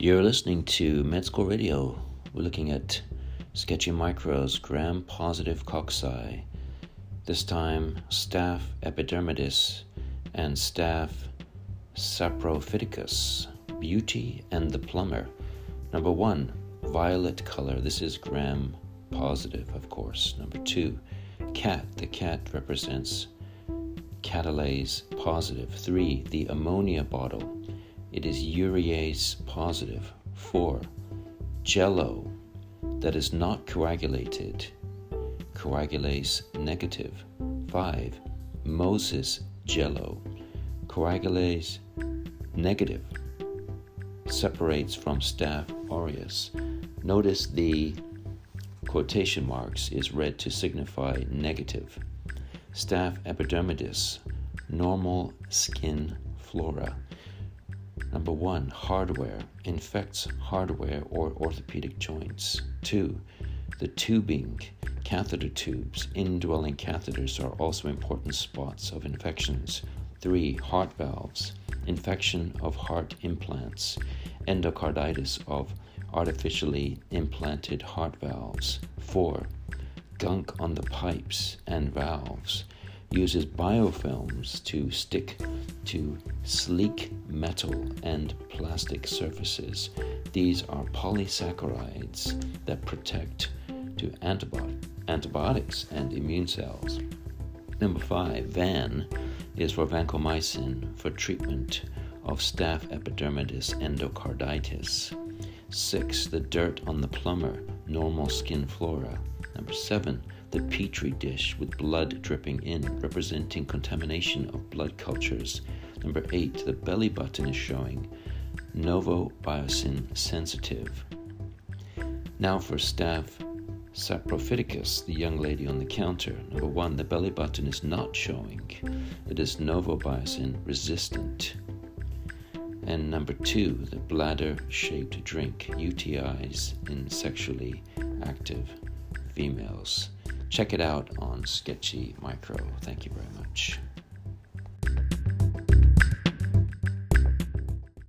You're listening to Med School Radio. We're looking at sketchy micros, gram positive cocci. This time, staph epidermidis and staph saprophyticus, beauty and the plumber. Number one, violet color. This is gram positive, of course. Number two, cat. The cat represents catalase positive. Three, the ammonia bottle it is urease positive. 4. Jello that is not coagulated, coagulase negative. 5. Moses jello, coagulase negative, separates from staph aureus. Notice the quotation marks is red to signify negative. Staph epidermidis, normal skin flora. Number one, hardware infects hardware or orthopedic joints. Two, the tubing, catheter tubes, indwelling catheters are also important spots of infections. Three, heart valves, infection of heart implants, endocarditis of artificially implanted heart valves. Four, gunk on the pipes and valves uses biofilms to stick to sleek metal and plastic surfaces. These are polysaccharides that protect to antibiotic, antibiotics and immune cells. Number five, VAN is for vancomycin for treatment of staph epidermidis endocarditis. Six, the dirt on the plumber, normal skin flora. Number seven, the petri dish with blood dripping in, representing contamination of blood cultures. Number eight, the belly button is showing novobiocin sensitive. Now for staph saprophyticus, the young lady on the counter. Number one, the belly button is not showing. It is novobiocin resistant. And number two, the bladder shaped drink, UTIs in sexually active females. Check it out on Sketchy Micro. Thank you very much.